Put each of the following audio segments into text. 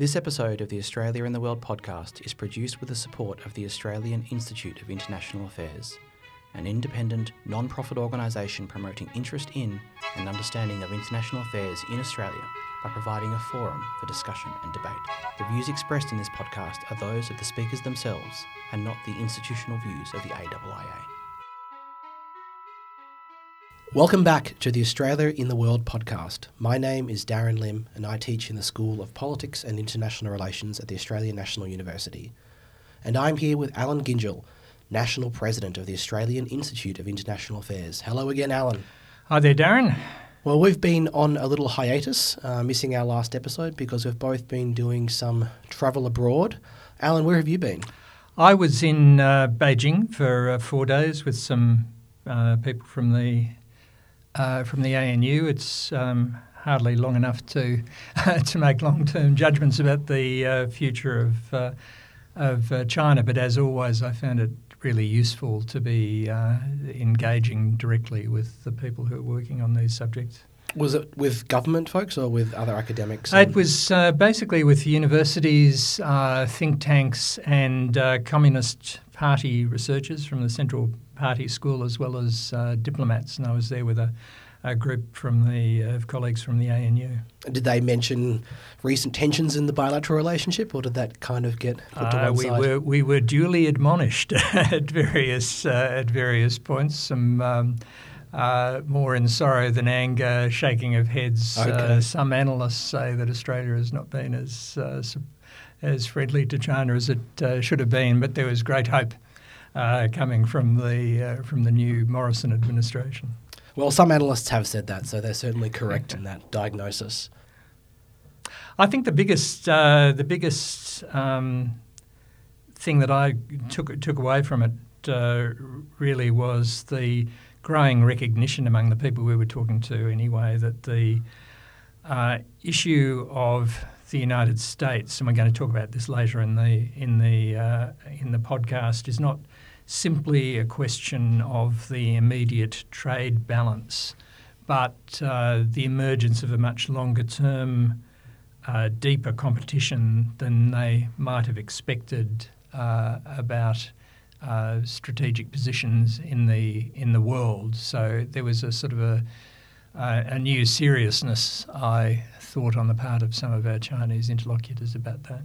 This episode of the Australia in the World podcast is produced with the support of the Australian Institute of International Affairs, an independent, non profit organisation promoting interest in and understanding of international affairs in Australia by providing a forum for discussion and debate. The views expressed in this podcast are those of the speakers themselves and not the institutional views of the AIIA. Welcome back to the Australia in the World podcast. My name is Darren Lim, and I teach in the School of Politics and International Relations at the Australian National University. And I'm here with Alan Gyngell, National President of the Australian Institute of International Affairs. Hello again, Alan. Hi there, Darren. Well, we've been on a little hiatus, uh, missing our last episode because we've both been doing some travel abroad. Alan, where have you been? I was in uh, Beijing for uh, four days with some uh, people from the uh, from the ANU. It's um, hardly long enough to to make long term judgments about the uh, future of uh, of uh, China. But as always, I found it really useful to be uh, engaging directly with the people who are working on these subjects. Was it with government folks or with other academics? It was uh, basically with universities, think tanks, and Communist Party researchers from the Central Party School as well as uh, diplomats, and I was there with a, a group from the uh, colleagues from the ANU. Did they mention recent tensions in the bilateral relationship, or did that kind of get put to uh, one we side? Were, we were duly admonished at various uh, at various points. Some. Um, uh, more in sorrow than anger, shaking of heads. Okay. Uh, some analysts say that Australia has not been as uh, as friendly to China as it uh, should have been, but there was great hope uh, coming from the uh, from the new Morrison administration. Well, some analysts have said that, so they're certainly correct in that diagnosis. I think the biggest uh, the biggest um, thing that I took took away from it uh, really was the growing recognition among the people we were talking to anyway that the uh, issue of the United States, and we're going to talk about this later in the in the uh, in the podcast, is not simply a question of the immediate trade balance, but uh, the emergence of a much longer term, uh, deeper competition than they might have expected uh, about uh, strategic positions in the in the world. So there was a sort of a uh, a new seriousness, I thought, on the part of some of our Chinese interlocutors about that.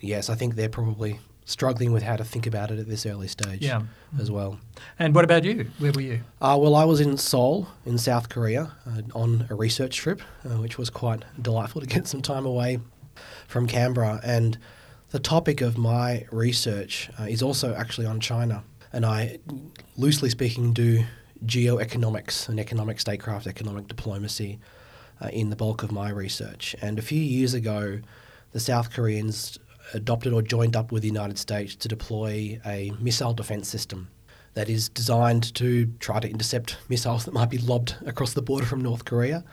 Yes, I think they're probably struggling with how to think about it at this early stage Yeah. as well. And what about you? Where were you? Uh, well, I was in Seoul in South Korea uh, on a research trip, uh, which was quite delightful to get some time away from Canberra. And the topic of my research uh, is also actually on China. And I, loosely speaking, do geoeconomics and economic statecraft, economic diplomacy uh, in the bulk of my research. And a few years ago, the South Koreans adopted or joined up with the United States to deploy a missile defense system that is designed to try to intercept missiles that might be lobbed across the border from North Korea.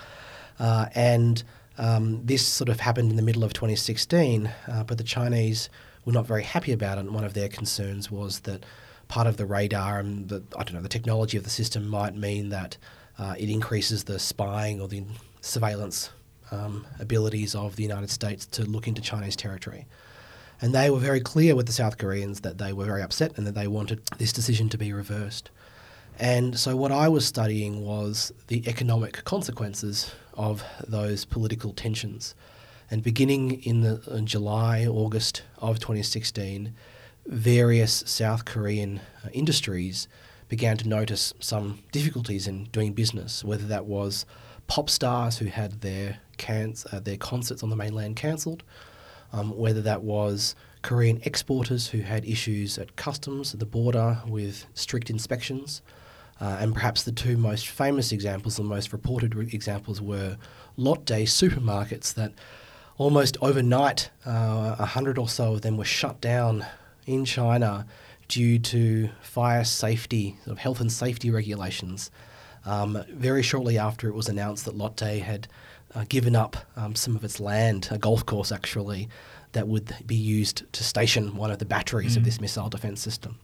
Uh, and um, this sort of happened in the middle of 2016, uh, but the Chinese were not very happy about it. And one of their concerns was that part of the radar and the I don't know the technology of the system might mean that uh, it increases the spying or the surveillance um, abilities of the United States to look into Chinese territory. And they were very clear with the South Koreans that they were very upset and that they wanted this decision to be reversed. And so, what I was studying was the economic consequences of those political tensions. And beginning in, the, in July, August of 2016, various South Korean uh, industries began to notice some difficulties in doing business, whether that was pop stars who had their, cans, uh, their concerts on the mainland cancelled, um, whether that was Korean exporters who had issues at customs at the border with strict inspections. Uh, and perhaps the two most famous examples, the most reported re- examples, were Lotte supermarkets that almost overnight, uh, a hundred or so of them were shut down in China due to fire safety, sort of health and safety regulations. Um, very shortly after it was announced that Lotte had uh, given up um, some of its land, a golf course actually, that would be used to station one of the batteries of this missile defense system.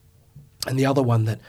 And the other one that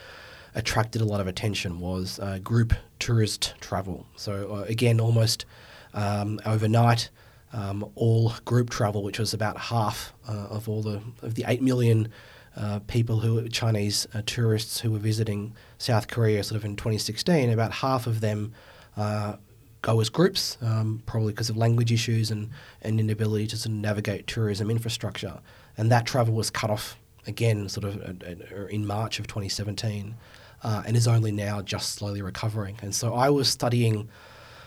attracted a lot of attention was uh, group tourist travel. So, uh, again, almost um, overnight, um, all group travel, which was about half uh, of all the of the eight million uh, people who Chinese uh, tourists who were visiting South Korea, sort of in 2016. About half of them uh, go as groups, um, probably because of language issues and and inability to sort of navigate tourism infrastructure. And that travel was cut off again, sort of in March of 2017, uh, and is only now just slowly recovering. And so I was studying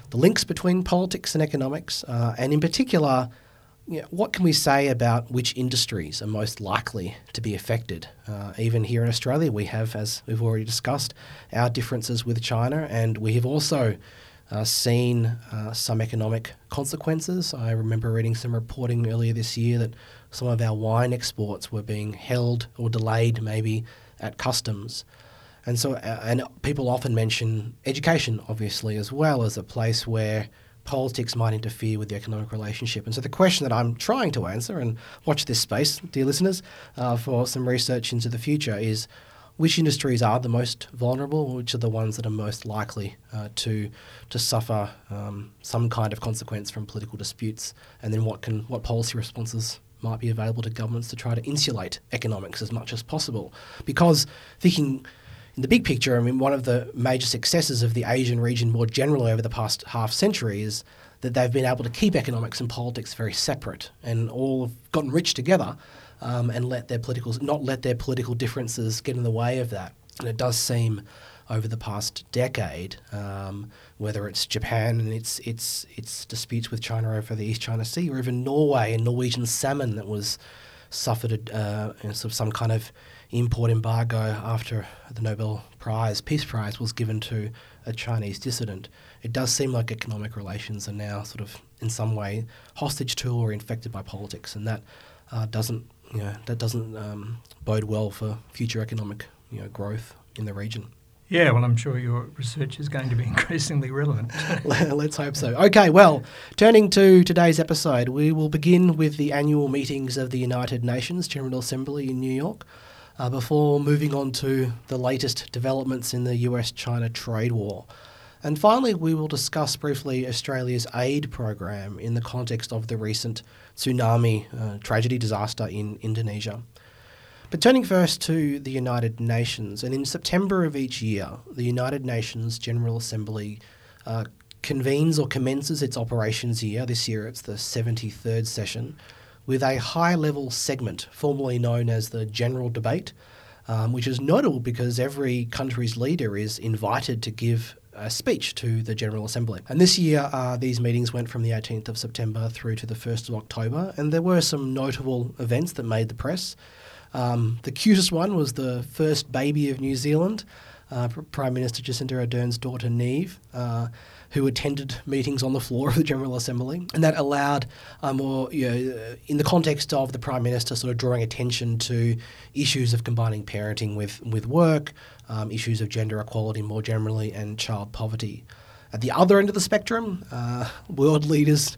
the links between politics and economics, uh, and in particular, you know, what can we say about which industries are most likely to be affected? Uh, even here in Australia, we have, as we've already discussed, our differences with China, and we have also uh, seen uh, some economic consequences. I remember reading some reporting earlier this year that some of our wine exports were being held or delayed, maybe at customs. And so, uh, and people often mention education, obviously, as well as a place where politics might interfere with the economic relationship. And so, the question that I'm trying to answer, and watch this space, dear listeners, uh, for some research into the future, is which industries are the most vulnerable, which are the ones that are most likely uh, to to suffer um, some kind of consequence from political disputes, and then what can what policy responses might be available to governments to try to insulate economics as much as possible. Because thinking in the big picture, I mean, one of the major successes of the Asian region more generally over the past half century is that they've been able to keep economics and politics very separate and all have gotten rich together um, and let their political not let their political differences get in the way of that. And it does seem over the past decade, um, whether it's Japan and its its its disputes with China over the East China Sea, or even Norway and Norwegian salmon that was suffered uh, sort of some kind of import embargo after the Nobel Prize, Peace Prize, was given to a Chinese dissident. It does seem like economic relations are now sort of in some way hostage to or infected by politics, and that uh, doesn't you know, that doesn't um, bode well for future economic you know, growth in the region. Yeah, well, I'm sure your research is going to be increasingly relevant. Let's hope so. Okay, well, turning to today's episode, we will begin with the annual meetings of the United Nations General Assembly in New York uh, before moving on to the latest developments in the US China trade war. And finally, we will discuss briefly Australia's aid program in the context of the recent tsunami uh, tragedy disaster in Indonesia. But turning first to the United Nations, and in September of each year, the United Nations General Assembly uh, convenes or commences its operations year. This year it's the 73rd session, with a high level segment formerly known as the General Debate, um, which is notable because every country's leader is invited to give a speech to the General Assembly. And this year, uh, these meetings went from the 18th of September through to the 1st of October, and there were some notable events that made the press. Um, the cutest one was the first baby of New Zealand, uh, Prime Minister Jacinda Ardern's daughter Neve, uh, who attended meetings on the floor of the General Assembly, and that allowed a more, you know, in the context of the Prime Minister sort of drawing attention to issues of combining parenting with with work, um, issues of gender equality more generally, and child poverty. At the other end of the spectrum, uh, world leaders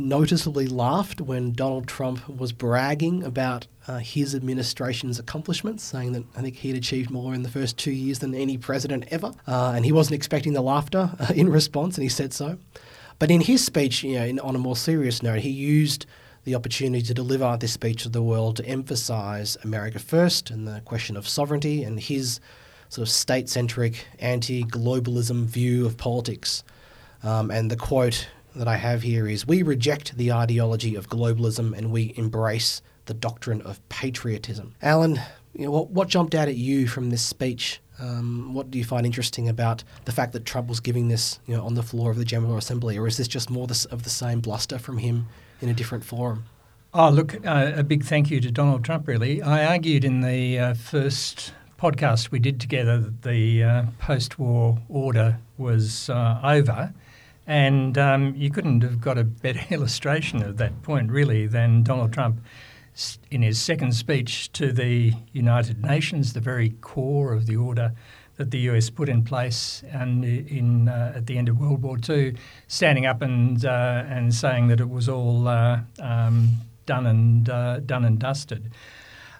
noticeably laughed when Donald Trump was bragging about uh, his administration's accomplishments, saying that I think he had achieved more in the first two years than any president ever. Uh, and he wasn't expecting the laughter uh, in response, and he said so. But in his speech, you know, in, on a more serious note, he used the opportunity to deliver this speech to the world to emphasize America first and the question of sovereignty and his sort of state centric, anti globalism view of politics. Um, and the quote that I have here is We reject the ideology of globalism and we embrace the doctrine of patriotism. Alan, you know, what, what jumped out at you from this speech? Um, what do you find interesting about the fact that Trump was giving this you know, on the floor of the General Assembly, or is this just more of the same bluster from him in a different forum? Oh, look, uh, a big thank you to Donald Trump, really. I argued in the uh, first podcast we did together that the uh, post war order was uh, over. And um, you couldn't have got a better illustration of that point, really, than Donald Trump in his second speech to the United Nations, the very core of the order that the US put in place and in uh, at the end of World War II, standing up and uh, and saying that it was all uh, um, done and uh, done and dusted.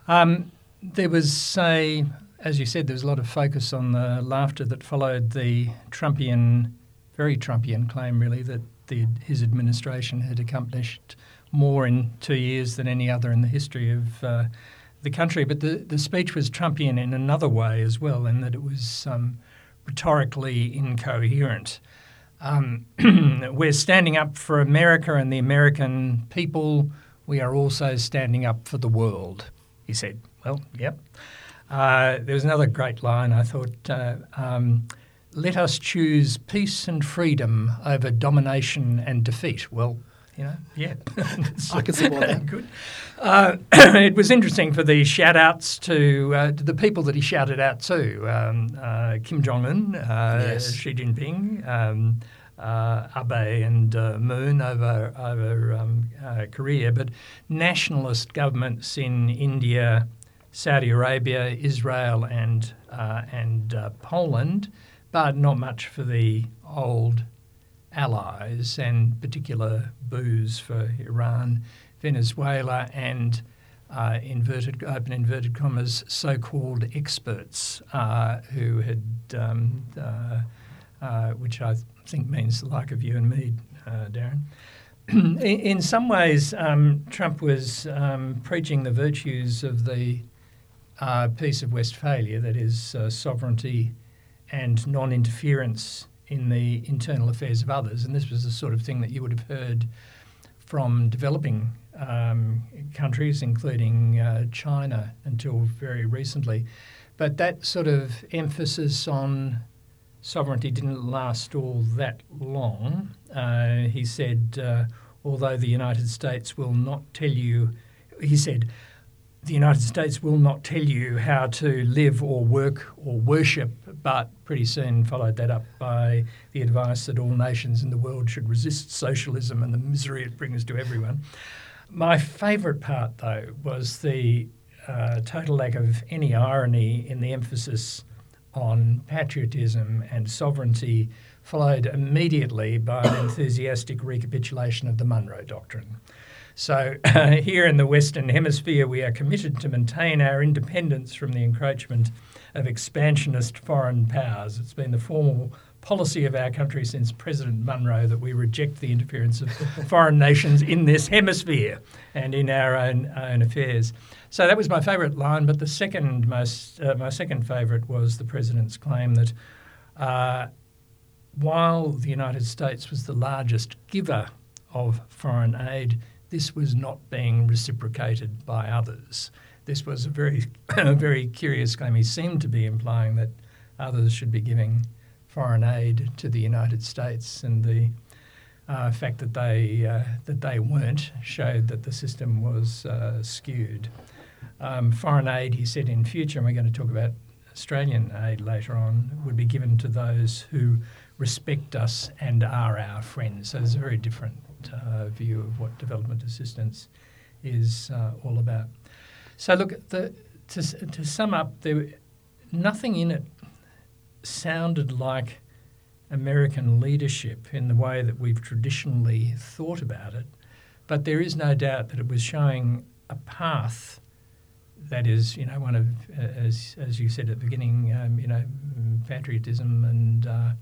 Um, there was a, as you said, there was a lot of focus on the laughter that followed the Trumpian very Trumpian claim, really, that the, his administration had accomplished more in two years than any other in the history of uh, the country. But the, the speech was Trumpian in another way as well, in that it was um, rhetorically incoherent. Um, we're standing up for America and the American people. We are also standing up for the world, he said. Well, yep. Uh, there was another great line I thought. Uh, um, let us choose peace and freedom over domination and defeat. Well, you know, yeah. I can see why. Good. Uh, it was interesting for the shout outs to, uh, to the people that he shouted out to um, uh, Kim Jong un, uh, Yes. Xi Jinping, um, uh, Abe, and uh, Moon over, over um, uh, Korea, but nationalist governments in India, Saudi Arabia, Israel, and, uh, and uh, Poland, but not much for the old allies, and particular boos for Iran, Venezuela, and uh, inverted open inverted commas so-called experts uh, who had, um, uh, uh, which I think means the like of you and me, uh, Darren. in, some ways, um, Trump was um, preaching the virtues of the uh, Peace of Westphalia, that is, sovereignty and non interference in the internal affairs of others. And this was the sort of thing that you would have heard from developing um, countries, including uh, China, until very recently. But that sort of emphasis on sovereignty didn't last all that long. Uh, he said, uh, although the United States will not tell you, he said, the United States will not tell you how to live or work or worship, but pretty soon followed that up by the advice that all nations in the world should resist socialism and the misery it brings to everyone. My favourite part, though, was the uh, total lack of any irony in the emphasis on patriotism and sovereignty, followed immediately by an enthusiastic recapitulation of the Monroe Doctrine. So, uh, here in the Western Hemisphere, we are committed to maintain our independence from the encroachment of expansionist foreign powers. It's been the formal policy of our country since President Monroe that we reject the interference of foreign nations in this hemisphere and in our own, own affairs. So that was my favourite line. But the second most, uh, my second favourite was the president's claim that uh, while the United States was the largest giver of foreign aid, this was not being reciprocated by others. This was a very, very curious claim. He seemed to be implying that others should be giving foreign aid to the United States, and the uh, fact that they uh, that they weren't showed that the system was uh, skewed. Um, foreign aid, he said, in future, and we're going to talk about Australian aid later on, would be given to those who respect us and are our friends. So there's a very different view of what development assistance is uh, all about. So look, the, to, to sum up, there nothing in it sounded like American leadership in the way that we've traditionally thought about it, but there is no doubt that it was showing a path that is, you know, one of, uh, as as you said at the beginning, um, you know, patriotism and uh,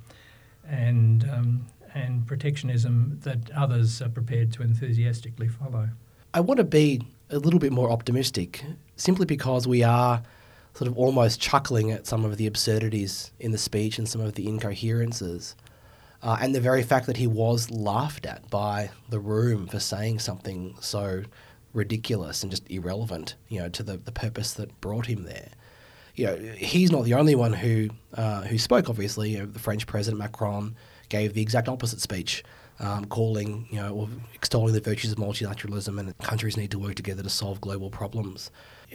and um, and protectionism that others are prepared to enthusiastically follow. I want to be a little bit more optimistic, simply because we are sort of almost chuckling at some of the absurdities in the speech and some of the incoherences. Uh, and the very fact that he was laughed at by the room for saying something so ridiculous and just irrelevant, you know, to the, the purpose that brought him there. You know, he's not the only one who uh, who spoke. Obviously, you know, the French President Macron gave the exact opposite speech, um, calling, you know, or extolling the virtues of multilateralism and countries need to work together to solve global problems.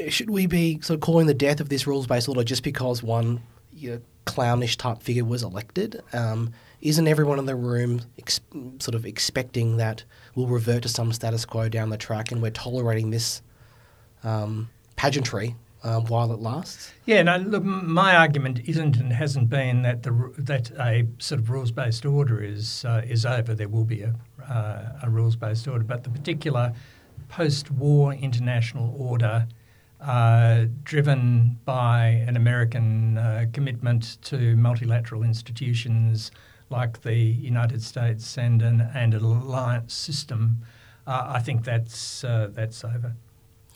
Should we be sort of calling the death of this rules-based order just because one you know, clownish type figure was elected? Um, isn't everyone in the room ex- sort of expecting that we'll revert to some status quo down the track and we're tolerating this um, pageantry um, while it lasts? Yeah, no, look, my argument isn't and hasn't been that the that a sort of rules based order is uh, is over. There will be a uh, a rules based order, but the particular post war international order. Uh, driven by an American uh, commitment to multilateral institutions, like the United States and an and an alliance system, uh, I think that's uh, that's over.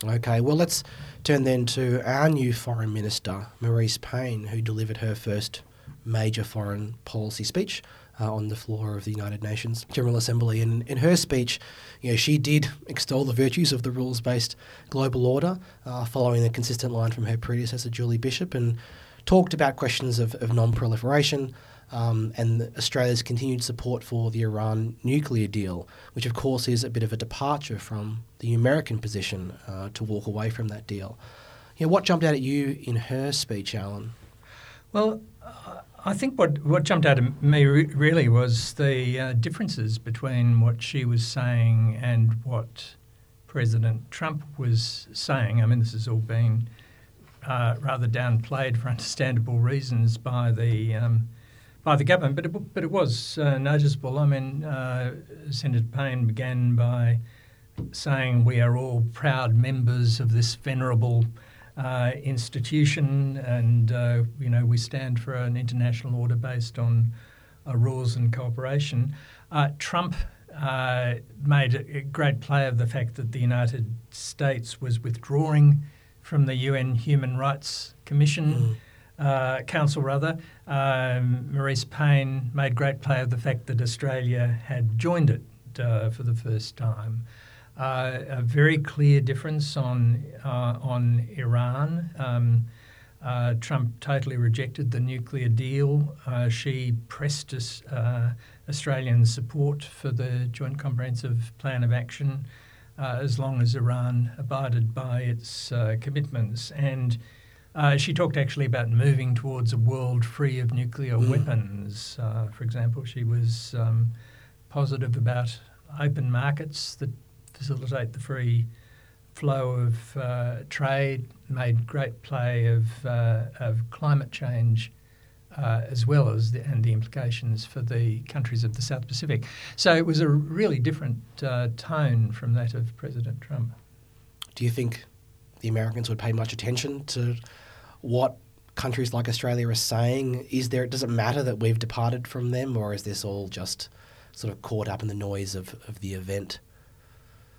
Okay, well, let's turn then to our new Foreign Minister, Marise Payne, who delivered her first major foreign policy speech uh, on the floor of the United Nations General Assembly. And in her speech, you know, she did extol the virtues of the rules based global order, uh, following a consistent line from her predecessor, Julie Bishop, and talked about questions of, of non proliferation, um, and Australia's continued support for the Iran nuclear deal, which of course is a bit of a departure from the American position uh, to walk away from that deal. You know, what jumped out at you in her speech, Alan? Well, I think what, what jumped out at me re- really was the uh, differences between what she was saying and what President Trump was saying. I mean, this has all been uh, rather downplayed for understandable reasons by the um, by the government, but it, but it was uh, noticeable. I mean, uh, Senator Payne began by saying we are all proud members of this venerable uh, institution, and uh, you know we stand for an international order based on uh, rules and cooperation. Uh, Trump. made a great play of the fact that the United States was withdrawing from the UN Human Rights Commission. Mm uh, council rather, um, Marise Payne made great play of the fact that Australia had joined it uh, for the first time. Uh, a very clear difference on uh, on Iran. Um, uh, Trump totally rejected the nuclear deal. Uh, she pressed us, Australian support for the Joint Comprehensive Plan of Action as long as Iran abided by its commitments and. Uh, she talked actually about moving towards a world free of nuclear mm. weapons. Uh, for example, she was um, positive about open markets that facilitate the free flow of uh, trade, made great play of, uh, of climate change. Uh, as well as the, and the implications for the countries of the South Pacific. So it was a really different uh, tone from that of President Trump. Do you think the Americans would pay much attention to what countries like Australia are saying? Is there does it matter that we've departed from them, or is this all just sort of caught up in the noise of, of the event?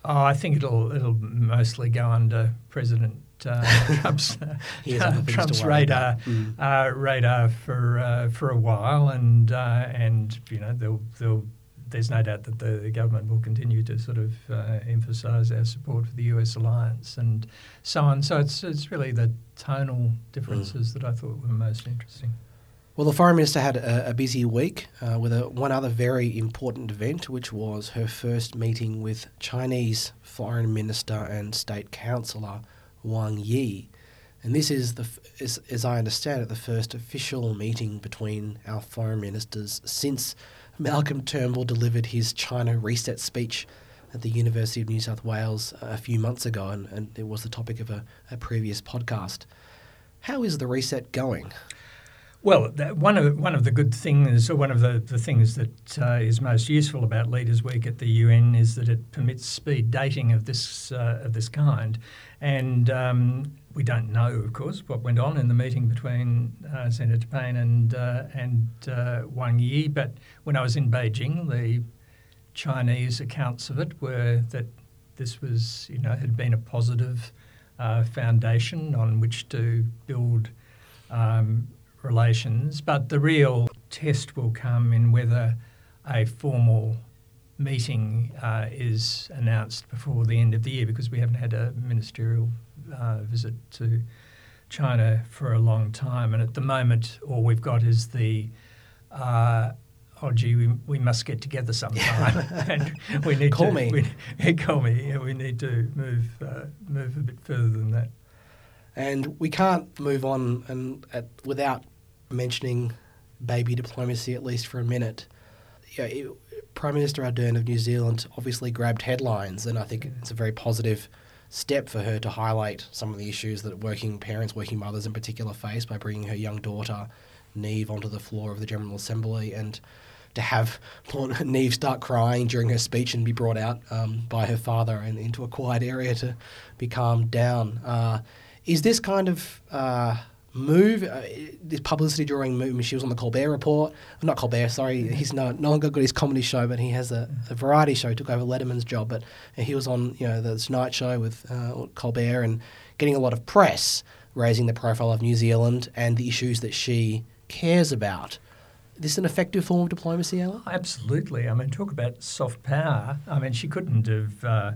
Oh, I think it'll it'll mostly go under President uh, Trump's, uh, Trump's radar mm. uh, radar for uh, for a while, and uh, and you know they'll they'll there's no doubt that the, the, government will continue to sort of uh, emphasise our support for the US alliance and so on. So it's, it's really the tonal differences mm. that I thought were most interesting. Well, the Foreign Minister had a, a busy week uh, with a, one other very important event, which was her first meeting with Chinese Foreign Minister and State Councillor Wang Yi. And this is, the, is, as I understand it, the first official meeting between our foreign ministers since Malcolm Turnbull delivered his China reset speech at the University of New South Wales a few months ago, and, and it was the topic of a, a previous podcast. How is the reset going? Well, one of one of the good things, or one of the, the things that uh, is most useful about Leaders Week at the UN is that it permits speed dating of this uh, of this kind, and um, we don't know, of course, what went on in the meeting between uh, Senator Payne and uh, and uh, Wang Yi. But when I was in Beijing, the Chinese accounts of it were that this was, you know, had been a positive uh, foundation on which to build um, relations. But the real test will come in whether a formal meeting uh, is announced before the end of the year because we haven't had a ministerial uh, visit to China for a long time, and at the moment, all we've got is the uh, oh gee, we, we must get together sometime, and we need call to me. We, call me. Yeah, we need to move uh, move a bit further than that. And we can't move on and at, without mentioning baby diplomacy at least for a minute. Yeah, it, Prime Minister Ardern of New Zealand obviously grabbed headlines, and I think it's a very positive step for her to highlight some of the issues that working parents, working mothers in particular, face by bringing her young daughter, Neve, onto the floor of the General Assembly and to have Neve start crying during her speech and be brought out um, by her father and into a quiet area to be calmed down. Uh, is this kind of uh, move, uh, this publicity drawing move. She was on the Colbert Report, not Colbert. Sorry, he's no no longer got his comedy show, but he has a, a variety show. Took over Letterman's job, but he was on you know the Tonight Show with uh, Colbert and getting a lot of press, raising the profile of New Zealand and the issues that she cares about. Is this an effective form of diplomacy, Alan? Absolutely. I mean, talk about soft power. I mean, she couldn't have. Uh,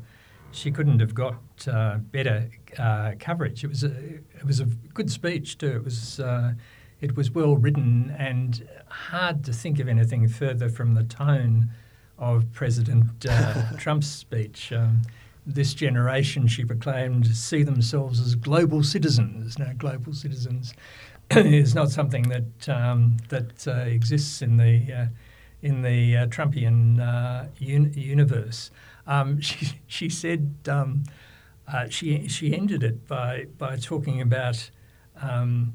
she couldn't have got uh, better uh, coverage. It was a it was a good speech too. It was uh, it was well written and hard to think of anything further from the tone of President uh, Trump's speech. Um, this generation, she proclaimed, see themselves as global citizens. Now, global citizens is not something that um, that uh, exists in the uh, in the Trumpian un- universe. Um, she, she said um, uh, she, she ended it by, by talking about um,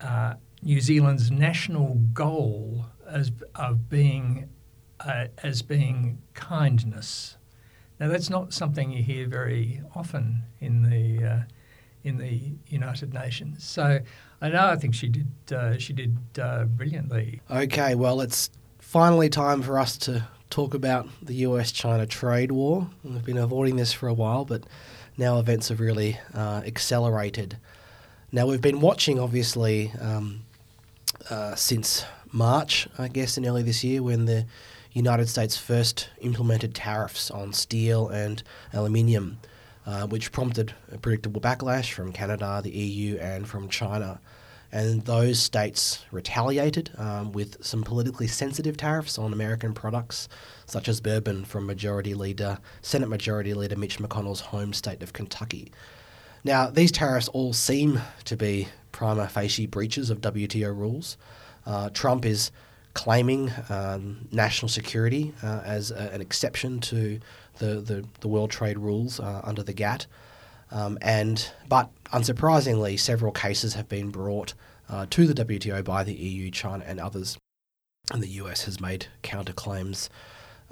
uh, New Zealand's national goal as, of being, uh, as being kindness. Now, that's not something you hear very often in the, uh, in the United Nations. So I know I think she did, uh, she did uh, brilliantly. Okay, well, it's finally time for us to talk about the US China trade war. We've been avoiding this for a while, but now events have really uh, accelerated. Now, we've been watching, obviously, um, uh, since March, I guess, in early this year when the United States first implemented tariffs on steel and aluminium, uh, which prompted a predictable backlash from Canada, the EU, and from China and those states retaliated um, with some politically sensitive tariffs on American products, such as bourbon from Majority Leader Senate Majority Leader Mitch McConnell's home state of Kentucky. Now, these tariffs all seem to be prima facie breaches of WTO rules. Uh, Trump is claiming um, national security uh, as a, an exception to the, the, the World Trade rules uh, under the GATT. Um, and but unsurprisingly, several cases have been brought uh, to the WTO by the EU, China, and others, and the US has made counterclaims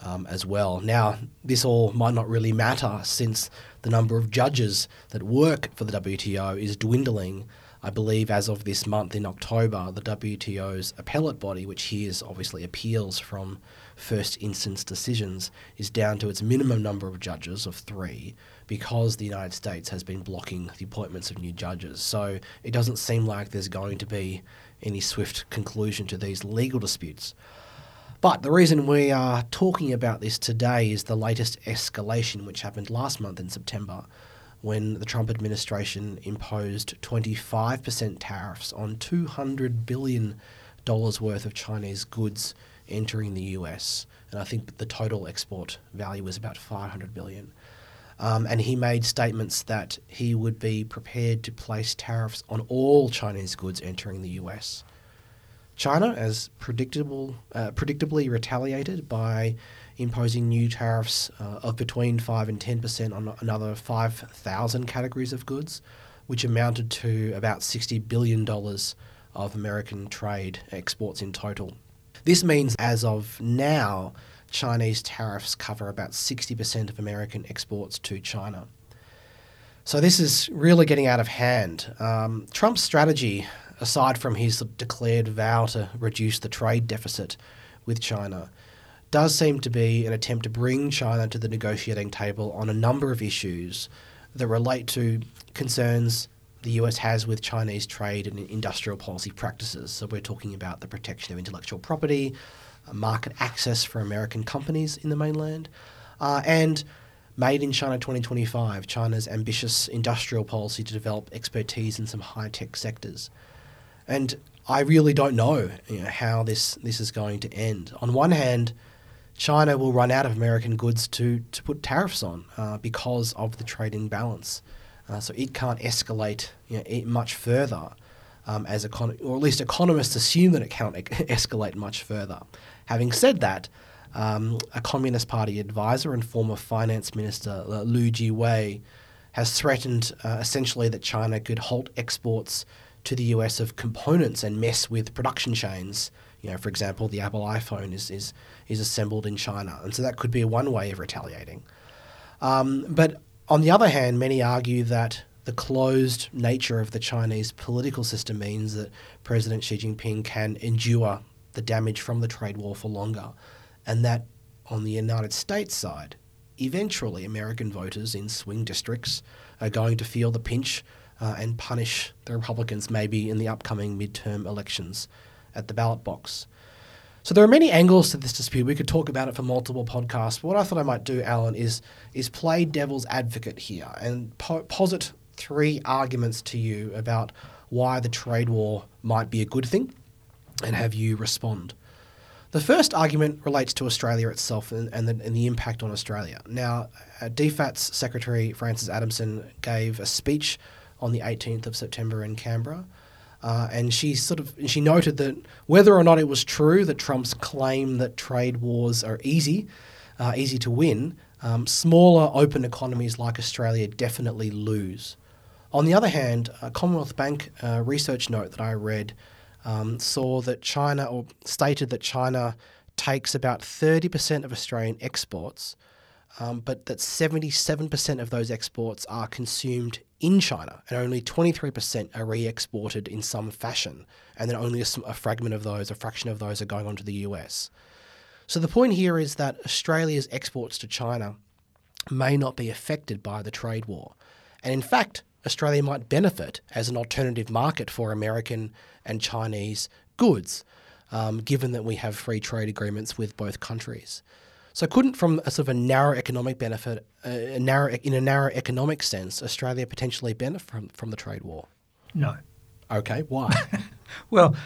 um, as well. Now, this all might not really matter since the number of judges that work for the WTO is dwindling. I believe as of this month in October, the WTO's appellate body, which hears obviously appeals from first instance decisions, is down to its minimum number of judges of three because the United States has been blocking the appointments of new judges. So it doesn't seem like there's going to be any swift conclusion to these legal disputes. But the reason we are talking about this today is the latest escalation, which happened last month in September, when the Trump administration imposed 25% tariffs on $200 billion worth of Chinese goods entering the US. And I think the total export value was about 500 billion. Um, and he made statements that he would be prepared to place tariffs on all Chinese goods entering the US. China, as predictable, uh, predictably retaliated by imposing new tariffs uh, of between 5 and 10% on another 5,000 categories of goods, which amounted to about $60 billion of American trade exports in total. This means, as of now, Chinese tariffs cover about 60% of American exports to China. So this is really getting out of hand. Um, Trump's strategy, aside from his declared vow to reduce the trade deficit with China, does seem to be an attempt to bring China to the negotiating table on a number of issues that relate to concerns the US has with Chinese trade and industrial policy practices. So we're talking about the protection of intellectual property, market access for American companies in the mainland, uh, and Made in China 2025, China's ambitious industrial policy to develop expertise in some high tech sectors. And I really don't know, you know, how this, this is going to end. On one hand, China will run out of American goods to, to put tariffs on uh, because of the trade imbalance. Uh, so it can't escalate you know, much further, um, as econ- or at least economists assume that it can't e- escalate much further. Having said that, um, a Communist Party advisor and former finance minister uh, Lou Jiwei has threatened uh, essentially that China could halt exports to the US of components and mess with production chains you know, for example, the Apple iPhone is, is, is assembled in China. And so that could be one way of retaliating. Um, but on the other hand, many argue that the closed nature of the Chinese political system means that President Xi Jinping can endure the damage from the trade war for longer, and that on the United States side, eventually American voters in swing districts are going to feel the pinch uh, and punish the Republicans maybe in the upcoming midterm elections at the ballot box. So there are many angles to this dispute. We could talk about it for multiple podcasts. But what I thought I might do, Alan, is is play devil's advocate here and po- posit three arguments to you about why the trade war might be a good thing, and have you respond. The first argument relates to Australia itself and, and, the, and the impact on Australia. Now, uh, DFAT's Secretary Frances Adamson gave a speech on the 18th of September in Canberra uh, and she sort of she noted that whether or not it was true that Trump's claim that trade wars are easy, uh, easy to win, um, smaller open economies like Australia definitely lose. On the other hand, a Commonwealth Bank uh, research note that I read um, saw that China, or stated that China takes about 30% of Australian exports, um, but that 77% of those exports are consumed in China, and only 23% are re exported in some fashion, and then only a, a, fragment of those, a fraction of those, are going on to the US. So the point here is that Australia's exports to China may not be affected by the trade war. And in fact, Australia might benefit as an alternative market for American and Chinese goods, um, given that we have free trade agreements with both countries. So couldn't, from a sort of a narrow economic benefit, uh, a narrow in a narrow economic sense, Australia potentially benefit from, from the trade war? No. Okay, why? well,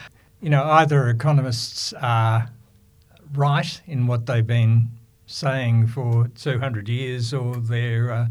you know, either economists are right in what they've been saying for 200 years, or they're uh,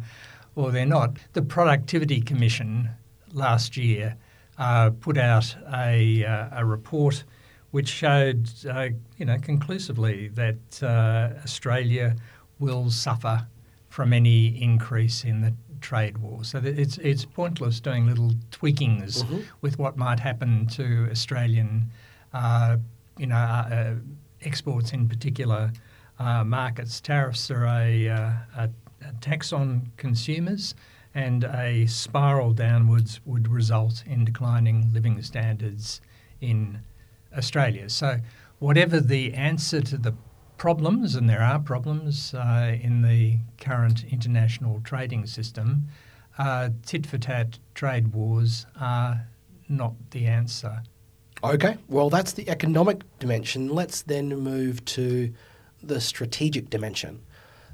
or they're not. The Productivity Commission last year uh, put out a, uh, a report which showed, uh, you know, conclusively that uh, Australia will suffer from any increase in the trade war. So it's it's pointless doing little tweakings mm-hmm. with what might happen to Australian, uh, you know, uh, exports in particular uh, markets. Tariffs are a, a, a tax on consumers and a spiral downwards would result in declining living standards in Australia. So, whatever the answer to the problems, and there are problems uh, in the current international trading system, uh, tit for tat trade wars are not the answer. Okay, well, that's the economic dimension. Let's then move to the strategic dimension.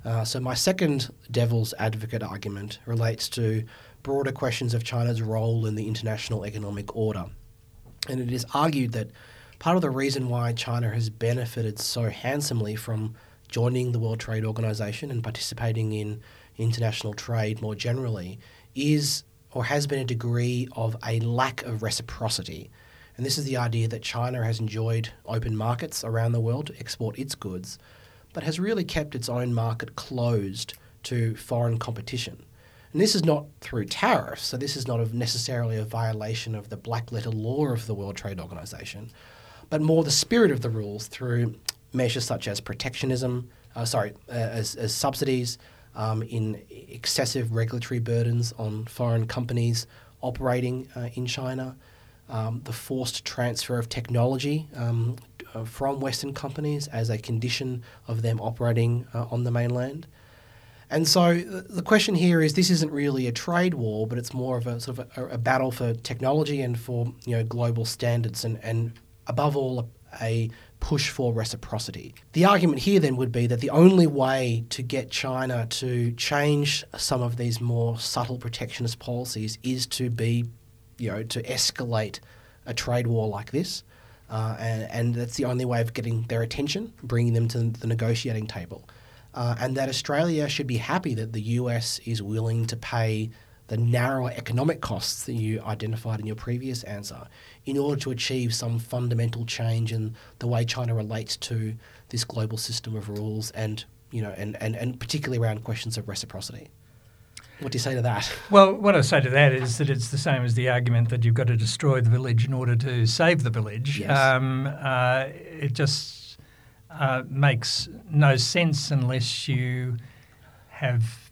Uh, so, my second devil's advocate argument relates to broader questions of China's role in the international economic order. And it is argued that part of the reason why China has benefited so handsomely from joining the World Trade Organization and participating in international trade more generally is or has been a degree of a lack of reciprocity. And this is the idea that China has enjoyed open markets around the world to export its goods, but has really kept its own market closed to foreign competition. And this is not through tariffs, so this is not necessarily a violation of the black letter law of the World Trade Organization, but more the spirit of the rules through measures such as protectionism, uh, sorry, uh, as, as subsidies, um, in excessive regulatory burdens on foreign companies operating uh, in China, um, the forced transfer of technology um, uh, from Western companies as a condition of them operating uh, on the mainland. And so the question here is this isn't really a trade war, but it's more of a sort of a, a battle for technology and for you know global standards and, and above all, a push for reciprocity. The argument here then would be that the only way to get China to change some of these more subtle protectionist policies is to be, you know, to escalate a trade war like this. Uh, and, and, that's the only way of getting their attention, bringing them to the negotiating table. Uh, and that Australia should be happy that the US is willing to pay the narrower economic costs that you identified in your previous answer in order to achieve some fundamental change in the way China relates to this global system of rules and you know and, and, and particularly around questions of reciprocity. What do you say to that? Well, what I say to that is that it's the same as the argument that you've got to destroy the village in order to save the village. Yes. Um, uh, it just uh, makes no sense unless you have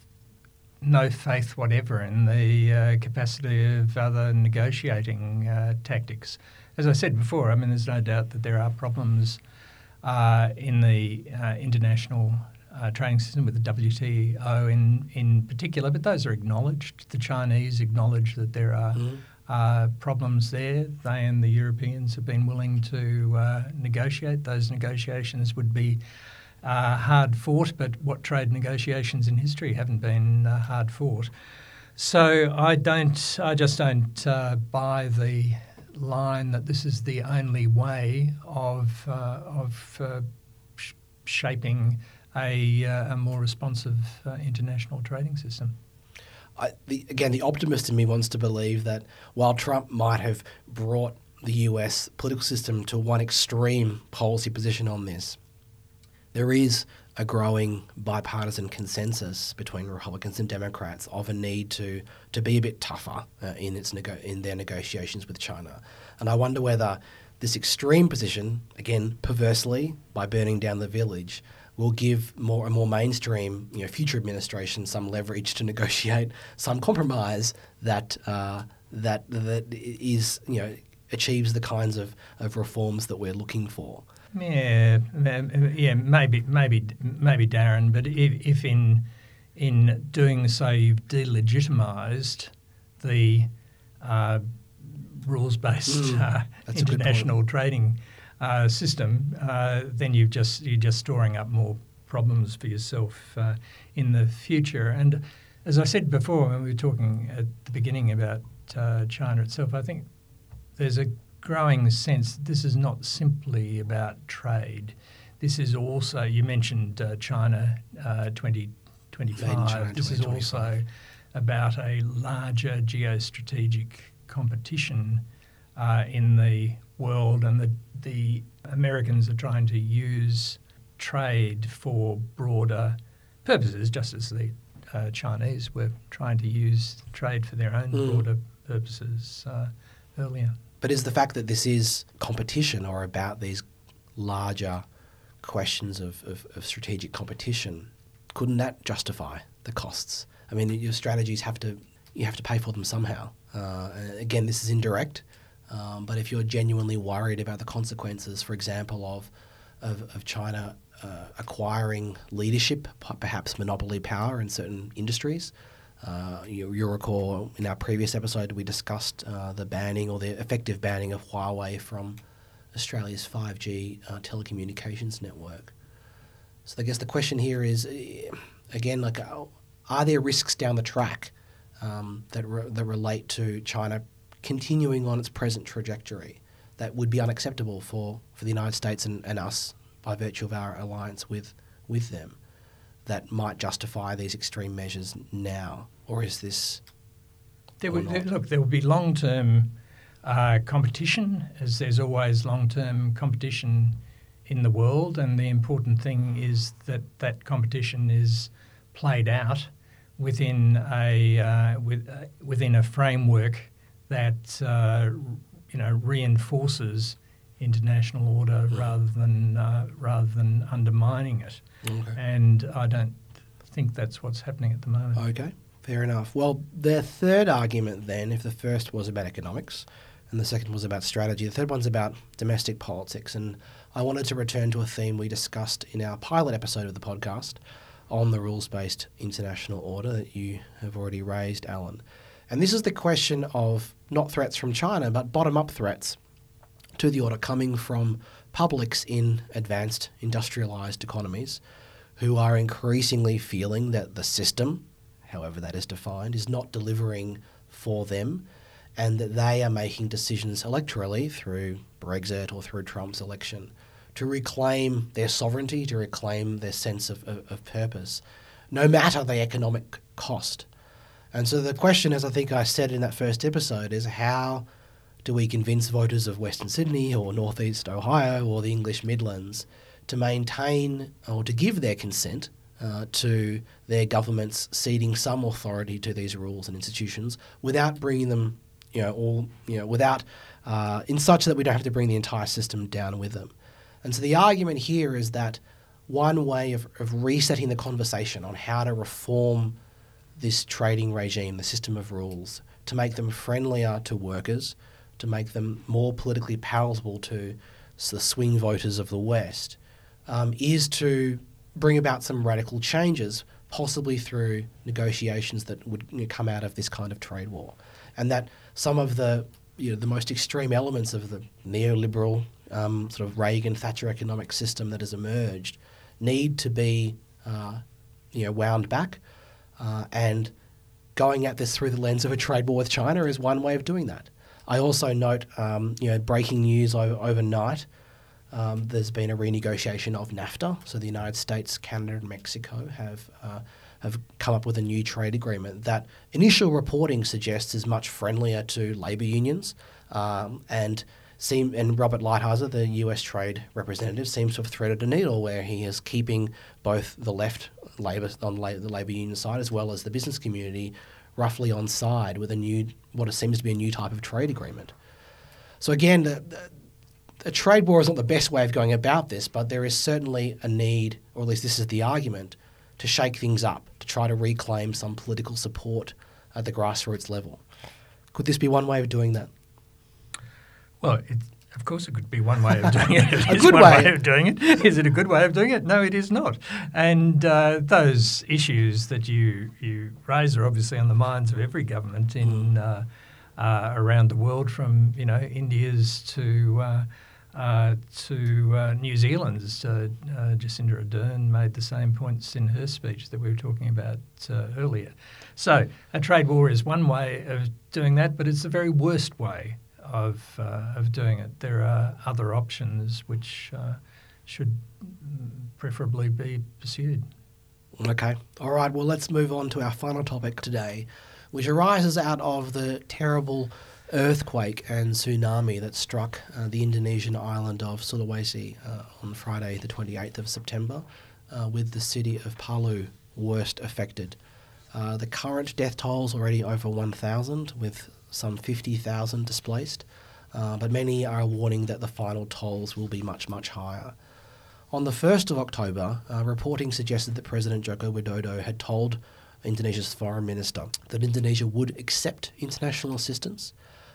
no faith whatever in the uh, capacity of other negotiating uh, tactics. As I said before, I mean, there's no doubt that there are problems uh, in the uh, international uh, trading system with the WTO in, in particular, but those are acknowledged. The Chinese acknowledge that there are mm. problems there. They and the Europeans have been willing to negotiate. Those negotiations would be uh, hard fought, but what trade negotiations in history haven't been uh, hard fought? So I don't, I just don't uh, buy the line that this is the only way of uh, of uh, sh- shaping a, uh, a, more responsive international trading system. I, the, again, the optimist in me wants to believe that while Trump might have brought the US political system to one extreme policy position on this, there is a growing bipartisan consensus between Republicans and Democrats of a need to to be a bit tougher uh, in its nego- in their negotiations with China. And I wonder whether this extreme position, again perversely by burning down the village, will give more and more mainstream, you know, future administrations some leverage to negotiate some compromise that uh, that that is you know achieves the kinds of, of reforms that we're looking for. Yeah, yeah, maybe, maybe, maybe Darren. But if, if in in doing so you've delegitimised the uh, rules-based mm, uh, international trading uh, system, uh, then you've just you're just storing up more problems for yourself uh, in the future. And as I said before, when we were talking at the beginning about uh, China itself, I think there's a growing sense that this is not simply about trade. This is also, you mentioned uh, China uh, 2025. China this is also about a larger geostrategic competition uh, in the world, and the, the Americans are trying to use trade for broader purposes, just as the uh, Chinese were trying to use trade for their own mm. broader purposes uh, earlier. But is the fact that this is competition or about these larger questions of, of, of strategic competition, couldn't that justify the costs? I mean, your strategies have to you have to pay for them somehow. Uh, again, this is indirect, um, but if you're genuinely worried about the consequences, for example, of of, of China uh, acquiring leadership, perhaps monopoly power in certain industries, uh, you, will recall in our previous episode we discussed uh, the banning or the effective banning of Huawei from Australia's 5G uh, telecommunications network. So I guess the question here is, eh, again, like, uh, are there risks down the track um, that re- that relate to China continuing on its present trajectory that would be unacceptable for, for the United States and, and us by virtue of our alliance with with them? that might justify these extreme measures now, or is this? There would, there, look, there will be long term uh, competition, as there's always long term competition in the world, and the important thing is that that competition is played out within a uh, with, uh, within a framework that uh, you know reinforces international order mm. rather than uh, rather than undermining it. Okay. And I don't think that's what's happening at the moment. Okay, fair enough. Well, the third argument then, if the first was about economics and the second was about strategy, the third one's about domestic politics. And I wanted to return to a theme we discussed in our pilot episode of the podcast on the rules based international order that you have already raised, Alan. And this is the question of not threats from China, but bottom up threats to the order coming from publics in advanced industrialized economies who are increasingly feeling that the system, however that is defined, is not delivering for them and that they are making decisions electorally through Brexit or through Trump's election to reclaim their sovereignty, to reclaim their sense of, of, of purpose, no matter the economic cost. And so the question, as I think I said in that first episode, is how do we convince voters of Western Sydney or Northeast Ohio or the English Midlands to maintain or to give their consent uh, to their governments ceding some authority to these rules and institutions without bringing them, you know, all, you know, without, uh, in such that we don't have to bring the entire system down with them. And so the argument here is that one way of, of resetting the conversation on how to reform this trading regime, the system of rules, to make them friendlier to workers, to make them more politically palatable to the swing voters of the West, um, is to bring about some radical changes, possibly through negotiations that would you know, come out of this kind of trade war, and that some of the you know, the most extreme elements of the neoliberal um, sort of Reagan Thatcher economic system that has emerged need to be uh, you know wound back, uh, and going at this through the lens of a trade war with China is one way of doing that. I also note um, you know breaking news o- overnight. Um, there's been a renegotiation of NAFTA, so the United States, Canada, and Mexico have uh, have come up with a new trade agreement that initial reporting suggests is much friendlier to labour unions um, and seem and Robert Lighthizer, the US trade representative, seems to have threaded a needle where he is keeping both the left labour on la- the labour union side as well as the business community roughly on side with a new what seems to be a new type of trade agreement. So again, the, the, a trade war is not the best way of going about this, but there is certainly a need, or at least this is the argument, to shake things up, to try to reclaim some political support at the grassroots level. Could this be one way of doing that? Well, of course, it could be one way of doing it. a good one way. way. of doing it. Is it a good way of doing it? No, it is not. And uh, those issues that you you raise are obviously on the minds of every government in uh, uh, around the world, from you know India's to. Uh, uh, to uh, New Zealand's, Jacinda Ardern made the same points in her speech that we were talking about earlier. So, a trade war is one way of doing that, but it's the very worst way of uh, of doing it. There are other options which uh, should preferably be pursued. Okay. All right. Well, let's move on to our final topic today, which arises out of the terrible earthquake and tsunami that struck uh, the Indonesian island of Sulawesi uh, on Friday, the 28th of September, uh, with the city of Palu worst affected. Uh, the current death toll is already over 1,000, with some 50,000 displaced, uh, but many are warning that the final tolls will be much, much higher. On the 1st of October, uh, reporting suggested that President Joko Widodo had told Indonesia's foreign minister that Indonesia would accept international assistance.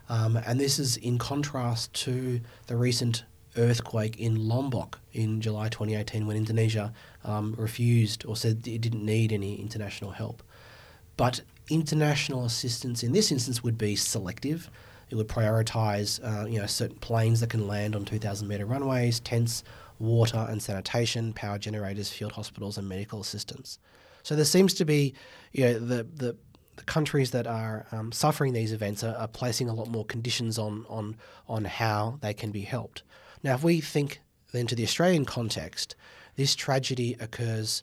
Um, and this is in contrast to the recent earthquake in Lombok in July 2018 when Indonesia um, refused or said it didn't need any international help. But international assistance in this instance would be selective. It would prioritise, uh, you know, certain planes that can land on 2,000 metre runways, tents, water and sanitation, power generators, field hospitals, and medical assistance. So there seems to be, you know, the the, the countries that are um, suffering these events are, are, placing a lot more conditions on on on how they can be helped. Now, if we think then to the Australian context, this tragedy occurs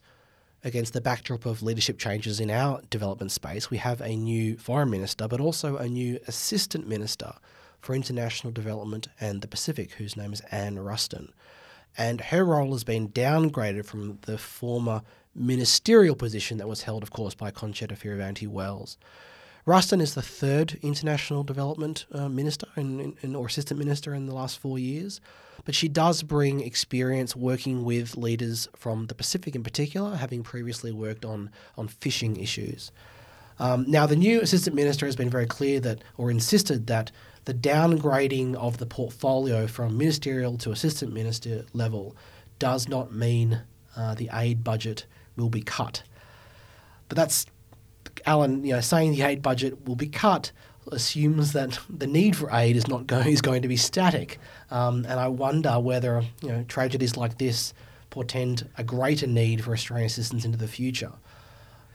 against the backdrop of leadership changes in our development space, we have a new foreign minister, but also a new assistant minister for international development and the Pacific, whose name is Anne Ruston. And her role has been downgraded from the former ministerial position that was held, of course, by Concetta Fierravanti Wells. Ruston is the third international development uh, minister in, in, or assistant minister in the last four years, but she does bring experience working with leaders from the Pacific in particular, having previously worked on, on fishing issues. Um, now, the new assistant minister has been very clear that, or insisted that, the downgrading of the portfolio from ministerial to assistant minister level does not mean uh, the aid budget will be cut. But that's Alan, you know, saying the aid budget will be cut assumes that the need for aid is not going is going to be static, um, and I wonder whether you know tragedies like this portend a greater need for Australian assistance into the future.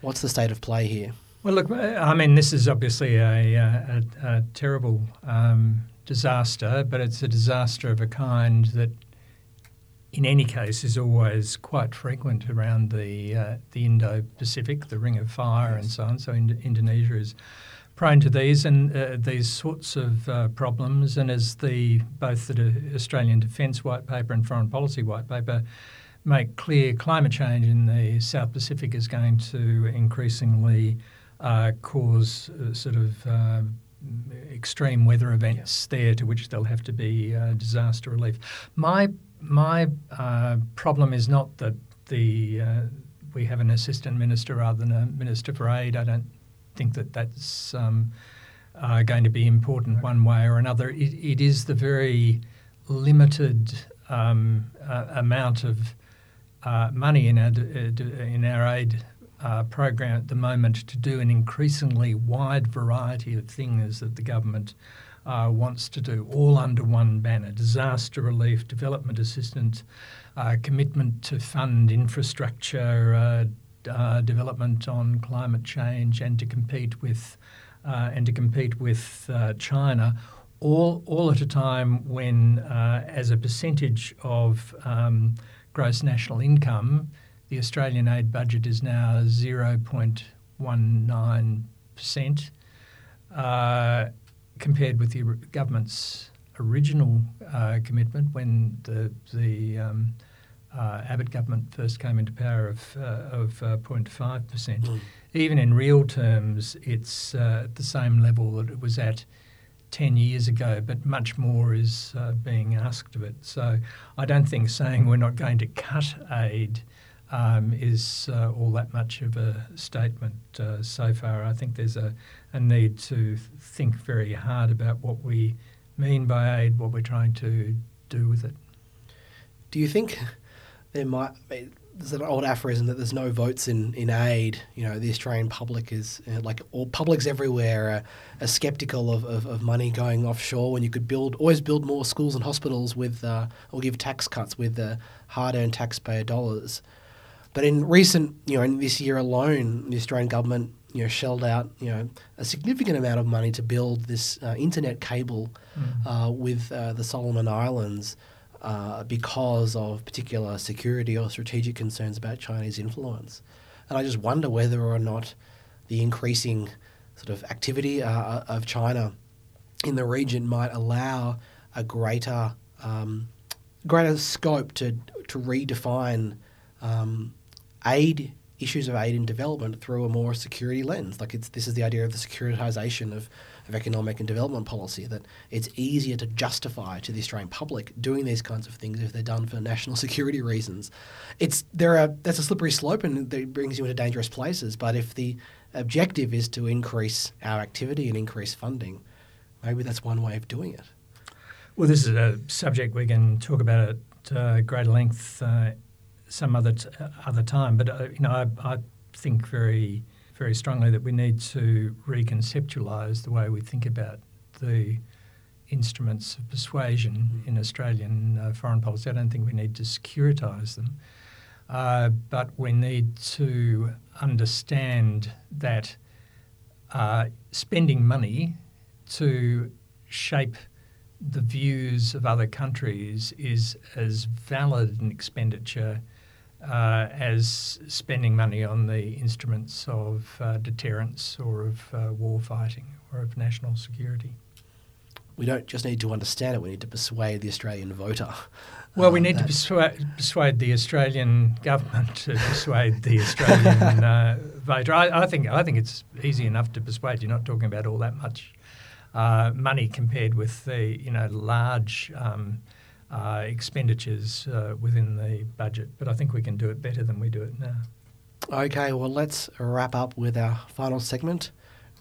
What's the state of play here? Well, look, I mean, this is obviously a, a, a terrible um, disaster, but it's a disaster of a kind that in any case, is always quite frequent around the uh, the Indo-Pacific, the Ring of Fire, yes. and so on. So in- Indonesia is prone to these and uh, these sorts of uh, problems. And as the both the Australian Defence White Paper and Foreign Policy White Paper make clear, climate change in the South Pacific is going to increasingly uh, cause uh, sort of uh, extreme weather events yeah. there to which there'll have to be disaster relief. My my uh, problem is not that the uh, we have an assistant minister rather than a minister for aid. I don't think that that's um, uh, going to be important one way or another. It, it is the very limited um, uh, amount of uh, money in our, in our aid uh, program at the moment to do an increasingly wide variety of things that the government uh, wants to do, all under one banner disaster relief, development assistance, uh, commitment to fund infrastructure uh, uh, development on climate change, and to compete with. Uh, and to compete with China, all, all at a time when, as a percentage of um, gross national income, the Australian aid budget is now 0.19%, uh, compared with the government's original uh, commitment when the, the um, uh, Abbott government first came into power of, uh, of 0.5%. Mm. Even in real terms, it's uh, at the same level that it was at 10 years ago, but much more is uh, being asked of it. So I don't think saying we're not going to cut aid um, is uh, all that much of a statement uh, so far. I think there's a, a need to think very hard about what we mean by aid, what we're trying to do with it. Do you think there might be, there's an old aphorism that there's no votes in, in aid. You know, the Australian public is like all publics everywhere are, are skeptical of, of, of, money going offshore when you could build always build more schools and hospitals with uh, or give tax cuts with uh, hard earned taxpayer dollars. But in recent, you know, in this year alone, the Australian government, you know, shelled out, you know, a significant amount of money to build this uh, internet cable mm. with uh, the Solomon Islands uh, because of particular security or strategic concerns about Chinese influence. And I just wonder whether or not the increasing sort of activity uh, of China in the region might allow a greater um, greater scope to to redefine um, aid issues of aid and development through a more security lens. Like it's this is the idea of the securitization of, of economic and development policy that it's easier to justify to the Australian public doing these kinds of things if they're done for national security reasons. It's there are that's a slippery slope and it brings you into dangerous places. But if the objective is to increase our activity and increase funding, maybe that's one way of doing it. Well, this is a subject we can talk about at uh, greater length uh, some other t- other time. But uh, you know, I, I, think very very strongly that we need to reconceptualise the way we think about the instruments of persuasion mm. in Australian uh, foreign policy. I don't think we need to securitise them, uh, but we need to understand that uh, spending money to shape the views of other countries is as valid an expenditure uh, as spending money on the instruments of uh, deterrence or of uh, war fighting or of national security. We don't just need to understand it, we need to persuade the Australian voter. Well, we uh, need to persuade, persuade the Australian government to persuade the Australian uh, voter. I, I, think, I think it's easy enough to persuade. You're not talking about all that much uh, money compared with the you know large um, uh, expenditures uh, within the budget. But I think we can do it better than we do it now. Okay, well, let's wrap up with our final segment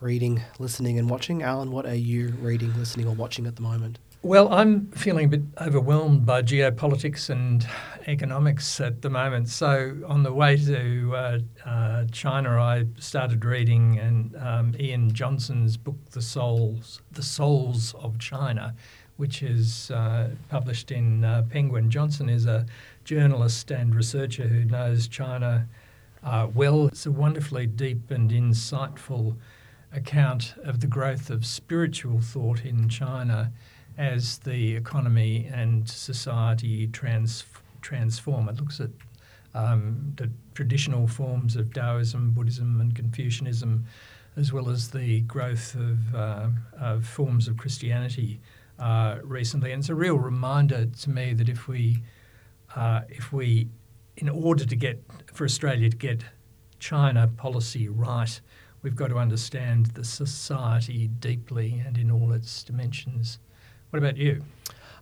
reading, listening, and watching. Alan, what are you reading, listening, or watching at the moment? Well, I'm feeling a bit overwhelmed by geopolitics and economics at the moment. So, on the way to uh, uh, China, I started reading and um, Ian Johnson's book, "The Souls, The Souls of China," which is uh, published in uh, Penguin. Johnson is a journalist and researcher who knows China uh, well. It's a wonderfully deep and insightful account of the growth of spiritual thought in China as the economy and society trans- transform. It looks at um, the traditional forms of Taoism, Buddhism, and Confucianism, as well as the growth of, uh, of forms of Christianity uh, recently, and it's a real reminder to me that if we, uh, if we, in order to get for Australia to get China policy right, we've got to understand the society deeply and in all its dimensions. What about you?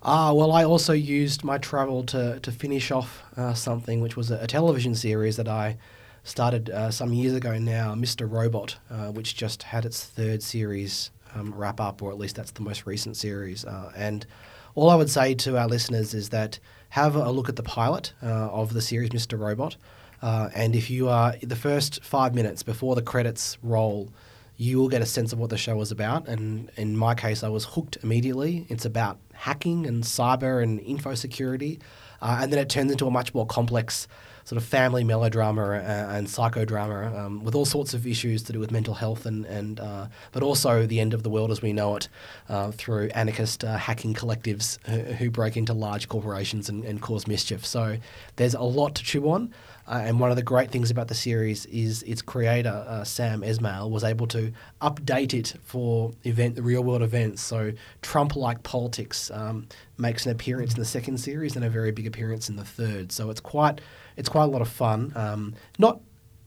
Ah, well, I also used my travel to, to finish off uh, something which was a, a, television series that I started uh, some years ago now, Mr. Robot, uh, which just had its third series um, wrap up, or at least that's the most recent series. Uh, and all I would say to our listeners is that have a look at the pilot uh, of the series, Mr. Robot. Uh, and if you are the first five minutes before the credits roll, you will get a sense of what the show is about. And in my case, I was hooked immediately. It's about hacking and cyber and info security. Uh, and then it turns into a much more complex sort of family melodrama uh, and psychodrama um, with all sorts of issues to do with mental health and, and uh, but also the end of the world as we know it uh, through anarchist uh, hacking collectives who, who, break into large corporations and, and, cause mischief. So there's a lot to chew on. Uh, and one of the great things about the series is its creator, uh, Sam Esmail, was able to update it for event, real world events. So Trump like politics um, makes an appearance in the second series and a very big appearance in the third. So it's quite it's quite a lot of fun. Um, not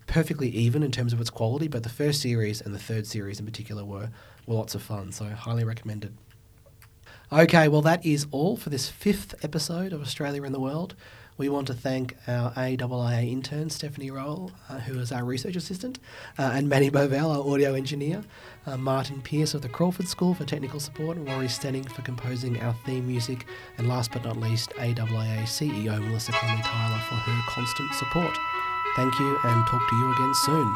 perfectly even in terms of its quality, but the first series and the third series in particular were, were lots of fun. So highly recommended. Okay, well, that is all for this fifth episode of Australia in the World. We want to thank our AIIA intern, Stephanie Rowell, uh, who is our research assistant, uh, and Manny Bovell, our audio engineer, uh, Martin Pierce of the Crawford School for technical support, and Rory Stenning for composing our theme music, and last but not least, AIIA CEO Melissa Conley Tyler for her constant support. Thank you and talk to you again soon.